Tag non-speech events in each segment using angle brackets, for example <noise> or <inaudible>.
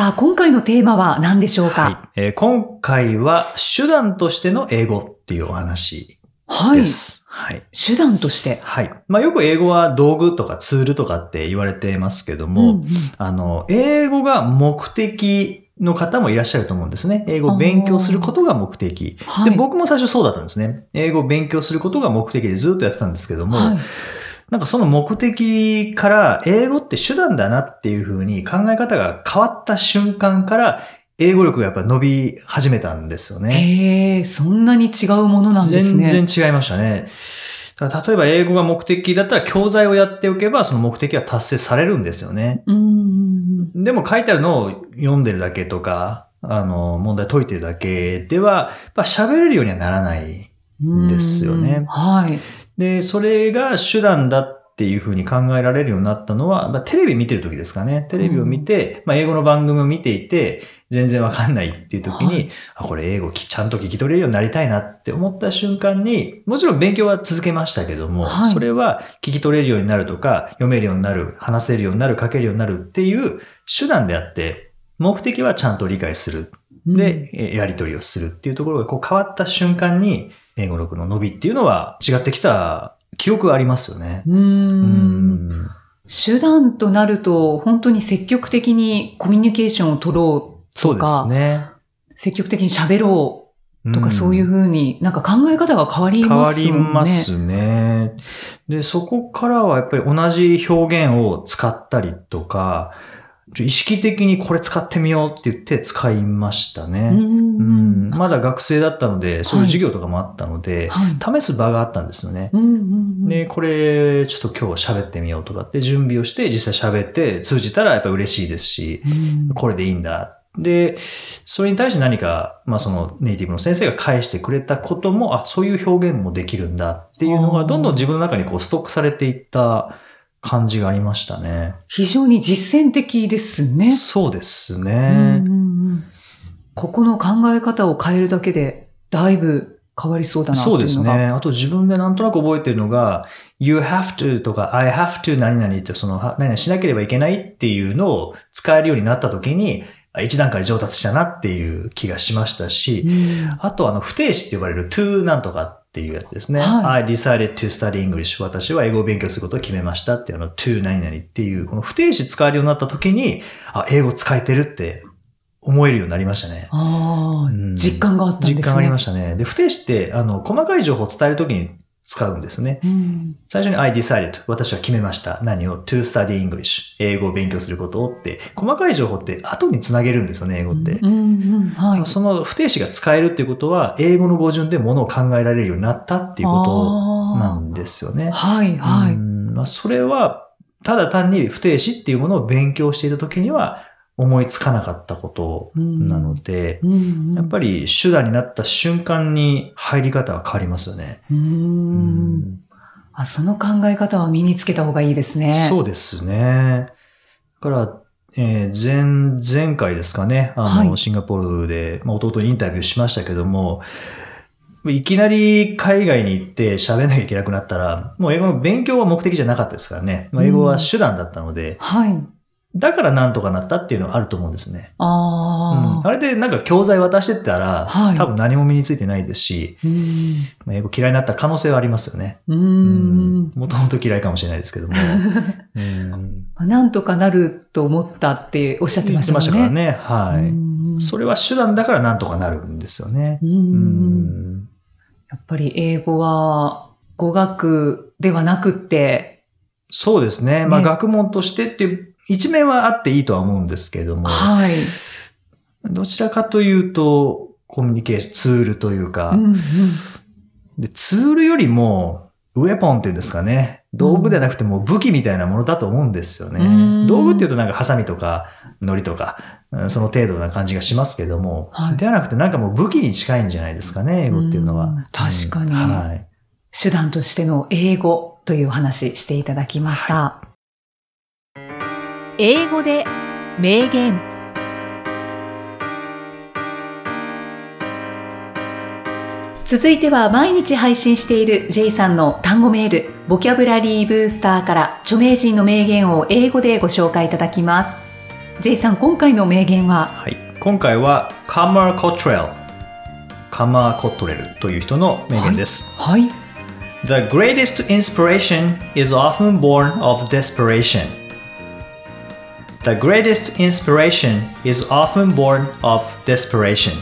さあ今回のテーマは何でしょうか？はいえー今回は手段としての英語っていうお話はい、です。はい。手段としてはい。まあよく英語は道具とかツールとかって言われてますけども、うんうんあの、英語が目的の方もいらっしゃると思うんですね。英語を勉強することが目的。はいで、僕も最初そうだったんですね。英語を勉強することが目的でずっとやってたんですけども、はいなんかその目的から英語って手段だなっていう風に考え方が変わった瞬間から英語力がやっぱ伸び始めたんですよね。へえそんなに違うものなんですね全然違いましたね。例えば英語が目的だったら教材をやっておけばその目的は達成されるんですよね。でも書いてあるのを読んでるだけとか、あの、問題解いてるだけでは、やっぱ喋れるようにはならない。うんですよねはいで、それが手段だっていうふうに考えられるようになったのは、まあ、テレビ見てる時ですかね。テレビを見て、まあ、英語の番組を見ていて、全然わかんないっていう時に、はいあ、これ英語きちゃんと聞き取れるようになりたいなって思った瞬間に、もちろん勉強は続けましたけども、はいそれは聞き取れるようになるとか、読めるようになる、話せるようになる、書けるようになるっていう手段であって、目的はちゃんと理解する。で、えやり取りをするっていうところがこう変わった瞬間に、英語力の伸びっていうのは違ってきた記憶がありますよね。うんん。手段となると、本当に積極的にコミュニケーションを取ろそうですね。う、積極的に喋ろうとか、んそういうふうになんか考え方が変わり変わりますもんね。ますね。で、そこからはやっぱり同じ表現を使ったりとか、意識的にこれ使ってみようって言って使いましたうね。ん。うんまだ学生だったので、そういう授業とかもあったので、はい。試す場があったんですよね。で、これ、ちょっと今日喋ってみようとかって準備をして、実際喋って通じたらやっぱり嬉しいですし、うんこれでいいんだ。で、それに対して何か、まあそのネイティブの先生が返してくれたことも、あ、そういう表現もできるんだっていうのが、どんどん自分の中にこうストックされていった感じがありましたね。非常に実践的ですね。そうですうんね。うんうんここの考え方を変えるだけで、だいぶ変わりそうだな。そうですね。あと自分でなんとなく覚えてるのが、you have to とか I have to 何々ってその、は何々しなければいけないっていうのを使えるようになった時に、あ一段階上達したなっていう気がしましたし、うんあとあの、不定詞って呼ばれる to なんとかっていうやつですね。は I decided to study English. 私は英語を勉強することを決めましたっていうあの to 何々っていう、この不定詞使えるようになった時に、あ、英語使えてるって思えるようになりましたね。ああ、うん実感があったんですね。実感ありましたね。で、不定詞って、あの、細かい情報を伝えるときに使うんですね。うん最初に I decided. 私は決めました。何を？To study English. 英語を勉強することをって、細かい情報って後につなげるんですよね、英語って。うんうんはい。その不定詞が使えるっていうことは、英語の語順でものを考えられるようになったっていうことなんですよね。はい、はい。うんまあ、それは、ただ単に不定詞っていうものを勉強していたときには思いつかなかったことなので、うんうんやっぱり手段になった瞬間に入り方は変わりますよね。ううんんあその考え方は身につけた方がいいですね。そうですね。だから、えー前、前回ですかね、あの、はいシンガポールで、まあ、弟にインタビューしましたけども、いきなり海外に行って喋らなきゃいけなくなったら、もう英語の勉強は目的じゃなかったですからね。まあ、英語は手段だったので、はい。だからなんとかなったっていうのはあると思うんですね。うんああ、あれでなんか教材渡してったら、はい多分何も身についてないですし、うん。まあ英語嫌いになった可能性はありますよね。もともと嫌いかもしれないですけども。<laughs> うんなんとかなると思ったっておっしゃってましたね。言ってましたからね。はい。うんそれは手段だからなんとかなるんですよね。やっぱり英語は語学ではなくって、そうですね。まあね学問としてっていう一面はあっていいとは思うんですけども、はい。どちらかというと、コミュニケーションツールというか、うんうんでツールよりも、ウェポンっていうんですかね。道具でなくても武器みたいなものだと思うんですよね。うん道具っていうとなんかハサミとか、糊とか、うんその程度な感じがしますけども、はいではなくてなんかもう武器に近いんじゃないですかね、英語っていうのは。うん確かにうんはい。手段としての英語というお話していただきました。英語で名言続いては毎日配信している J さんの単語メール、ボキャブラリーブースターから著名人の名言を英語でご紹介いただきます。J さん、今回の名言は、はい。今回はカマー・コトレル。カマー・コトレルという人の名言です。はい。The greatest inspiration is often born of desperation. The greatest inspiration is often born of desperation.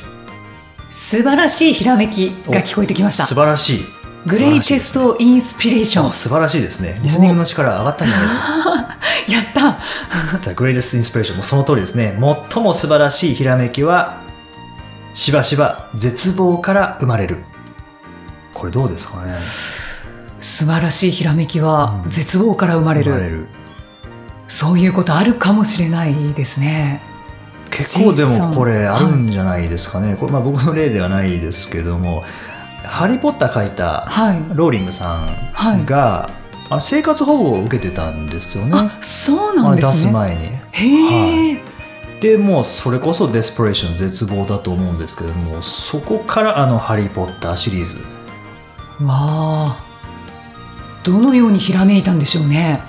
素晴らしいひらめきが聞こえてきました素。晴らしい。グレイテストインスピレーション。あ素晴らしいですね。リスニングの力上がったんじゃないですか。<laughs> やった。<laughs> The greatest inspiration もうその通りですね。最も素晴らしいひらめきは、しばしば絶望から生まれる。これどうですかね素晴らしいひらめきはうん絶望から生まれる。生まれる。そういうことあるかもしれないですね。結構でもこれあるんじゃないですかね。これまあ僕の例ではないですけども、ハリー・ポッター書いたはい。ローリングさんが、あの生活保護を受けてたんですよね。あ、そうなんあ出ですね。す前に。へえ、でもうそれこそデスプレーション絶望だと思うんですけどもそこからあの「ハリー・ポッター」シリーズわあ。どのようにひらめいたんでしょうね。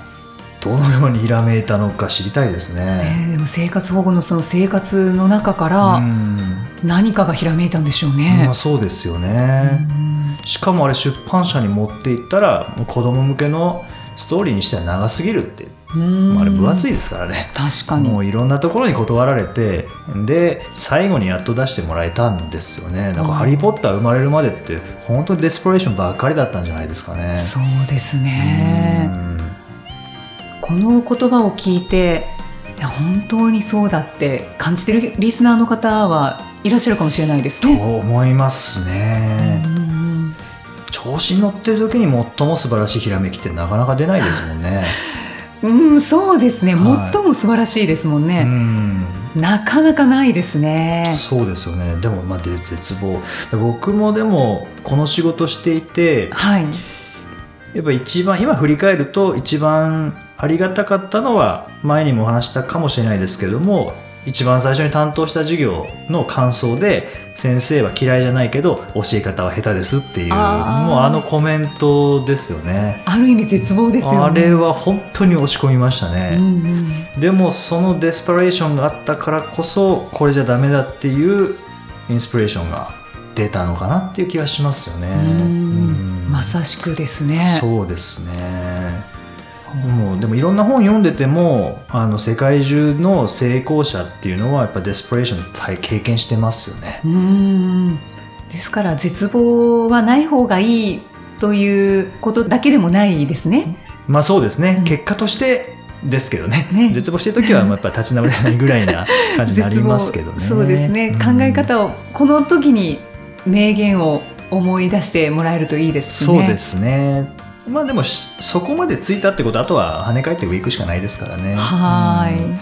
どのようにひらめいたのか知りたいですえね。ーでも生活保護のその生活の中かうらん何かがひらめいたんでしょうねまあ、。そうですよね。うんしかもあれ出版社に持っていったら子供向けのストーリーにしては長すぎるって、うんまああれ分厚いですからね。確かに。もういろんなところに断られてで最後にやっと出してもらえたんですよね。なんか「ハリー・ポッター」生まれるまでって本当にデスプレーションばっかりだったんじゃないですかね。そうですね。うんこの言葉を聞いていや本当にそうだって感じてるリスナーの方はいらっしゃるかもしれないですとね。思いますね、うん調子に乗ってる時に最も素晴らしいひらめきってなかなか出ないですもんね。<laughs> うん、そうですね、はい。最も素晴らしいですもんうね、ん。なかなかないですね。そうですよね。でもまあで絶望。で僕もでもこの仕事していてはい、やっぱ一番今振り返ると一番ありがたかったのは前にもお話したかもしれないですけども一番最初に担当した授業の感想で先生は嫌いじゃないけど教え方は下手ですっていうもうあのコメントですよね。ある意味絶望ですよね。あれは本当に落ち込みましたうんね、うんでもそのデスパレーションがあったからこそこれじゃダメだっていうインスピレーションが出たのかなっていう気がしますよね。うんうんまさしくですね。そうですねもうでもいろんな本読んでてもあの世界中の成功者っていうのはやっぱデスパレーション体経験してますよね。うんですから絶望はない方がいいということだけでもないですね。まあそうですね、うん結果としてですけどねね絶望してる時はまあやっぱ立ち直れないぐらいな感じになりますけどね。そうですね、うん考え方をこの時に名言を思い出してもらえるといいですね。そうですね。まあでもしそこまでついたってことあとは跳ね返って上行くしかないですからね。はーい。うん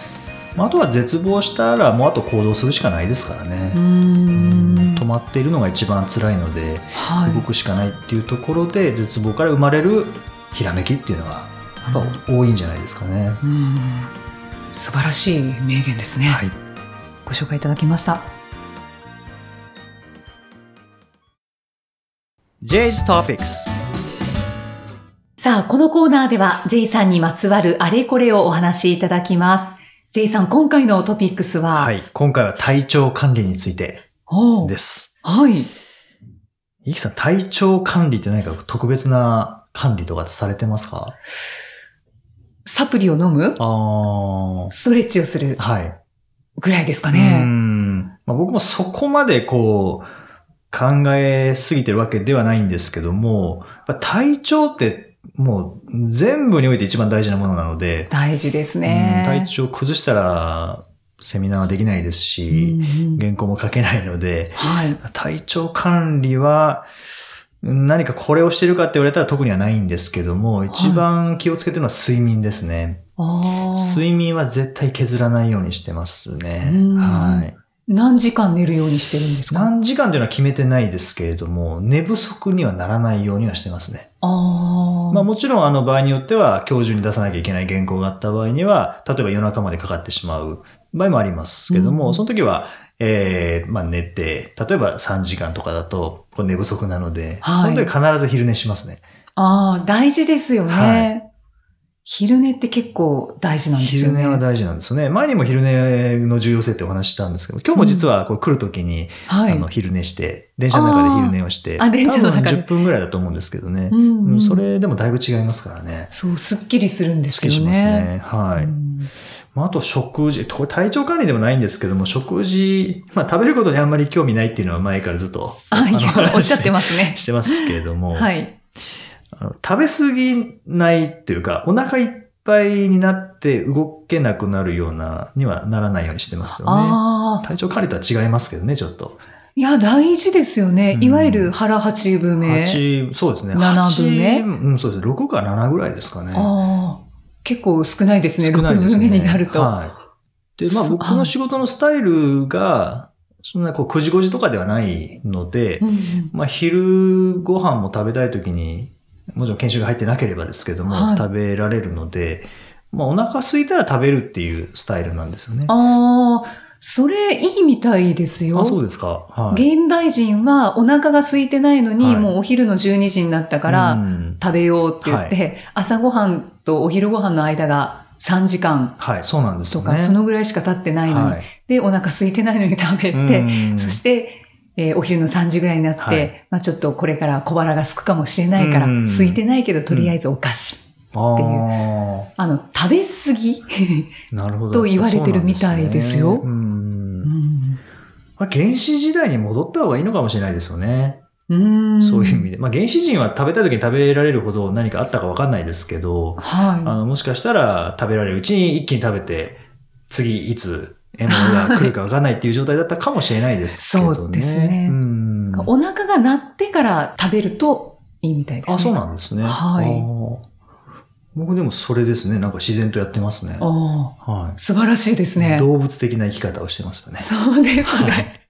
まああとは絶望したらもうあと行動するしかないですからねう。うんん止まっているのが一番辛いのではい動くしかないっていうところで絶望から生まれるひらめきっていうのはやっぱ多いんじゃないですかね。うん素晴らしい名言ですね、はい。ご紹介いただきました J's Topics さあこのコーナーでは J さんにまつわるあれこれをお話しいただきます J さん今回のトピックスは、はい。今回は体調管理についてです。はいイキさん、体調管理って何か特別な管理とかされてますか？サプリを飲む？あストレッチをするあ。はい。ぐらいですかうね。ん。まあ、僕もそこまでこう、考えすぎてるわけではないんですけども、体調ってもう全部において一番大事なものなので、大事ですうんね。体調崩したらセミナーはできないですし、うんうん原稿も書けないので、はい。体調管理は、何かこれをしてるかって言われたら特にはないんですけども、一番気をつけてるのは睡眠ですね。睡眠は絶対削らないようにしてますね。うんはい。何時間寝るようにしてるんですか？何時間というのは決めてないですけれども、寝不足にはならないようにはしてますね。あーまあもちろんあの場合によっては今日中に出さなきゃいけない原稿があった場合には、例えば夜中までかかってしまう場合もありますけども、うん。その時は、えーまあ寝て、例えば3時間とかだと寝不足なので、はい。その時必ず昼寝しますね。あー大事ですよね、はい昼寝って結構大事なんですよね。昼寝は大事なんですよね。前にも昼寝の重要性ってお話ししたんですけど、今日も実はこう来る時に、はい。あの昼寝して、電車の中で昼寝をして、あ電車の中で多分10分ぐらいだと思うんですけどね。うんうんうんそれでもだいぶ違いますからね。そう、すっきりするんですよね。しますね。はい。うんまあ、あと食事、これ体調管理でもないんですけども、食事、まあ食べることにあんまり興味ないっていうのは前からずっと。おっしゃってますね。してますけれども、はい。食べ過ぎないっていうか、お腹いっぱいになって動けなくなるようなにはならないようにしてますよね。体調管理とは違いますけどね、ちょっと。いや、大事ですよね。うんいわゆる腹八分目。8、そうですね。七分目八うん、そうですね。6か7ぐらいですかね。結構少ないですね。6すね分目になると。はい。で、まあ僕の仕事のスタイルが、そんなこう9時5時とかではないので、うんうんまあ昼ご飯も食べたい時に、もちろん研修が入ってなければですけども、はい食べられるので、まあお腹空いたら食べるっていうスタイルなんですよね。ああ、それいいみたいですよ。あそうですか。はい。現代人はお腹が空いてないのに、はいもうお昼の12時になったから、うん食べようって言って、朝ごはんとお昼ご飯の間が3時間はい、そうなんです。とか、そのぐらいしか経ってないのに、はい。で、お腹空いてないのに食べて、うんそして、えーお昼の3時ぐらいになって、はい。まあちょっとこれから小腹が空くかもしれないから、うん。空いてないけど、とりあえずお菓子。あっていうああの、食べ過ぎ、なるほど。と言われてるみたいですよ。そうなんね。うん。原始時代に戻った方がいいのかもしれないですよね。うん。そういう意味で。まあ、原始人は食べたい時に食べられるほど何かあったかわかんないですけど、はあの、もしかしたら食べられる。うちに一気に食べて、次いつ獲物が来るかわかんないっていう状態だったかもしれないですけどね。そうですねうんい。お腹が鳴ってから食べるといいみたいですね。あ、そうなんですね。はい僕でもそれですね。なんか自然とやってますね。あはあ素晴らしいですい。ね。動物的な生き方をしてますよね。そうですはね。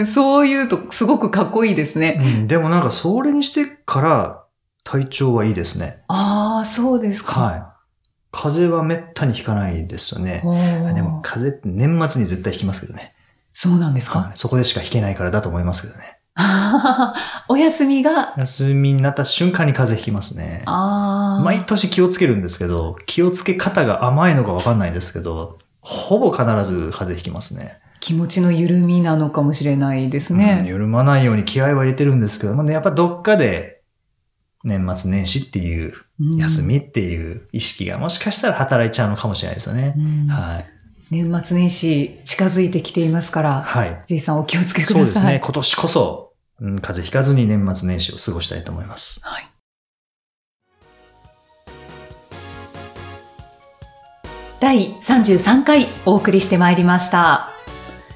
い。<laughs> そう言うとすごくかっこいいですね。うん、でもなんかそれにしてから体調はいいですね。ああ、そうですか。はい。風邪はめったにひかないですよね。でも風邪って年末に絶対ひきますけどね。そうなんですか、はい。そこでしかひけないからだと思いますけどね。<laughs> お休みが、休みになった瞬間に風邪ひきますね。毎年気をつけるんですけど、気をつけ方が甘いのかわかんないんですけど、ほぼ必ず風邪ひきますね。気持ちの緩みなのかもしれないですうんね。緩まないように気合は入れてるんですけど、まあね、やっぱどっかで年末年始っていう、うん休みっていう意識がもしかしたら働いちゃうのかもしれないですよねう。んはい。年末年始近づいてきていますから、はい。じいさんお気をつけください。そうですね。今年こそ、うん、風邪ひかずに年末年始を過ごしたいと思います。はい。第33回お送りしてまいりました。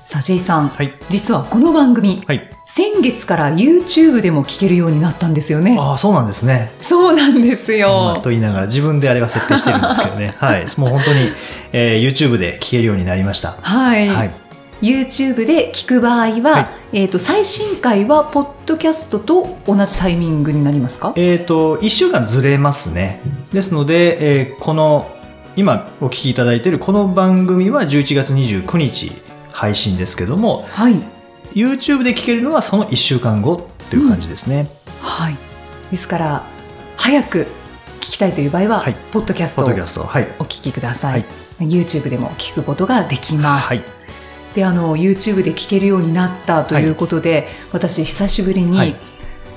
さあ、ジェイさん、はい。実はこの番組、はい。先月から YouTube でも聞けるようになったんですよね。ああ、そうなんですね。そうなんですまあよ。と言いながら自分であれは設定してるんですけどね。<laughs> はい。もう本当に、えー YouTube で聞けるようになりました。はい、はい。YouTube で聞く場合は、はいえっ、と最新回はポッドキャストと同じタイミングになりますか？えっ、と、1週間ずれますね。ですので、えーこの、今お聞きいただいているこの番組は11月29日配信ですけども、はい YouTube で聞けるのはその1週間後という感じですね。はい。ですから早く聞きたいという場合は、はいポッドキャストを。お聞きください。はい YouTube でも聞くことができます。はい。であの YouTube で聞けるようになったということで、私久しぶりにはい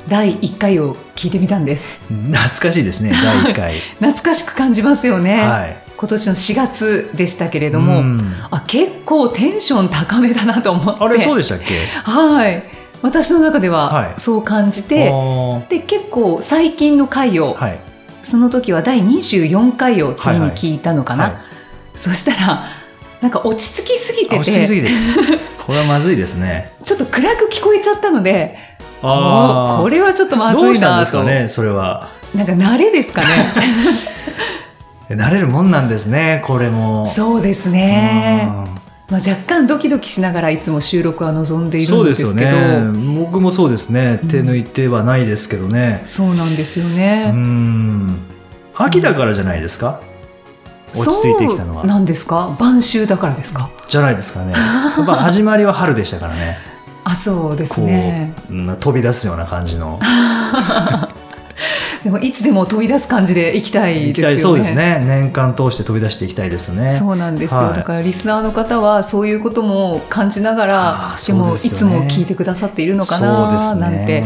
第1回を聞いてみたんです。懐かしいですね、第1回。<laughs> 懐かしく感じますよね。はい。今年の4月でしたけれども、うんあ結構テンション高めだなと思って。あれ、そうでしたっけ？はい。私の中でははいそう感じて、あで結構最近の回を、ーはい。その時は第24回を次に聞いたのかな。はいそしたらなんか落ち着きすぎててあ落ち着きすぎて。<laughs> これはまずいですね。ちょっと暗く聞こえちゃったのでここれはちょっとまずどうしたんいなと。ですかね、それは。なんか慣れですかね。<laughs> 慣れるもんなんですね、これも。そうですね。うんまあ若干ドキドキしながらいつも収録は望んでいるんでですすけよど、ね。僕もそうですね。うん手抜いてはないですけどね。そうなんですようね。ん。秋だからじゃないですか？落ち着いてきたのは。なんですか？晩秋だからですか？じゃないですかね。やっぱ始まりは春でしたからね。<laughs> あ、そうですこう、ね。うん飛び出すような感じの。<laughs> <laughs> でもいつでも飛び出す感じでいきたいですよね。そうですね。年間通して飛び出していきたいですね。そうなんですよ、はいだからリスナーの方はそういうことも感じながあらーでもいつも聞いてくださっているのかななんて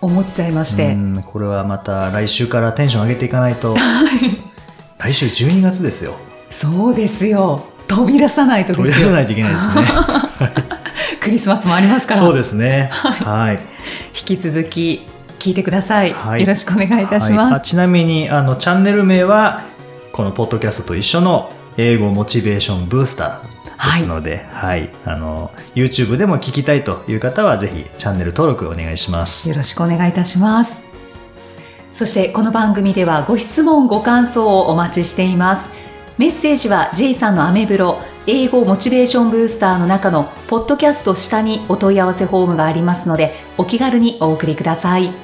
思っちゃいまして、うんこれはまた来週からテンション上げていかないと。<laughs> 来週12月ですよ。そうですよ飛び出さないと飛びですよ出さないといけないですね。<laughs> クリスマスもありますからそうですね。はい。引き続き聞いてください、はい。よろしくお願いいたしはい。あます、ちなみにあのチャンネル名はこのポッドキャストと一緒の英語モチベーションブースターですので、はい、あの YouTube でも聞きたいという方はぜひチャンネル登録お願いします。よろしくお願いいたします。そしてこの番組ではご質問ご感想をお待ちしています。メッセージは J さんのアメブロ英語モチベーションブースターの中のポッドキャスト下にお問い合わせフォームがありますのでお気軽にお送りください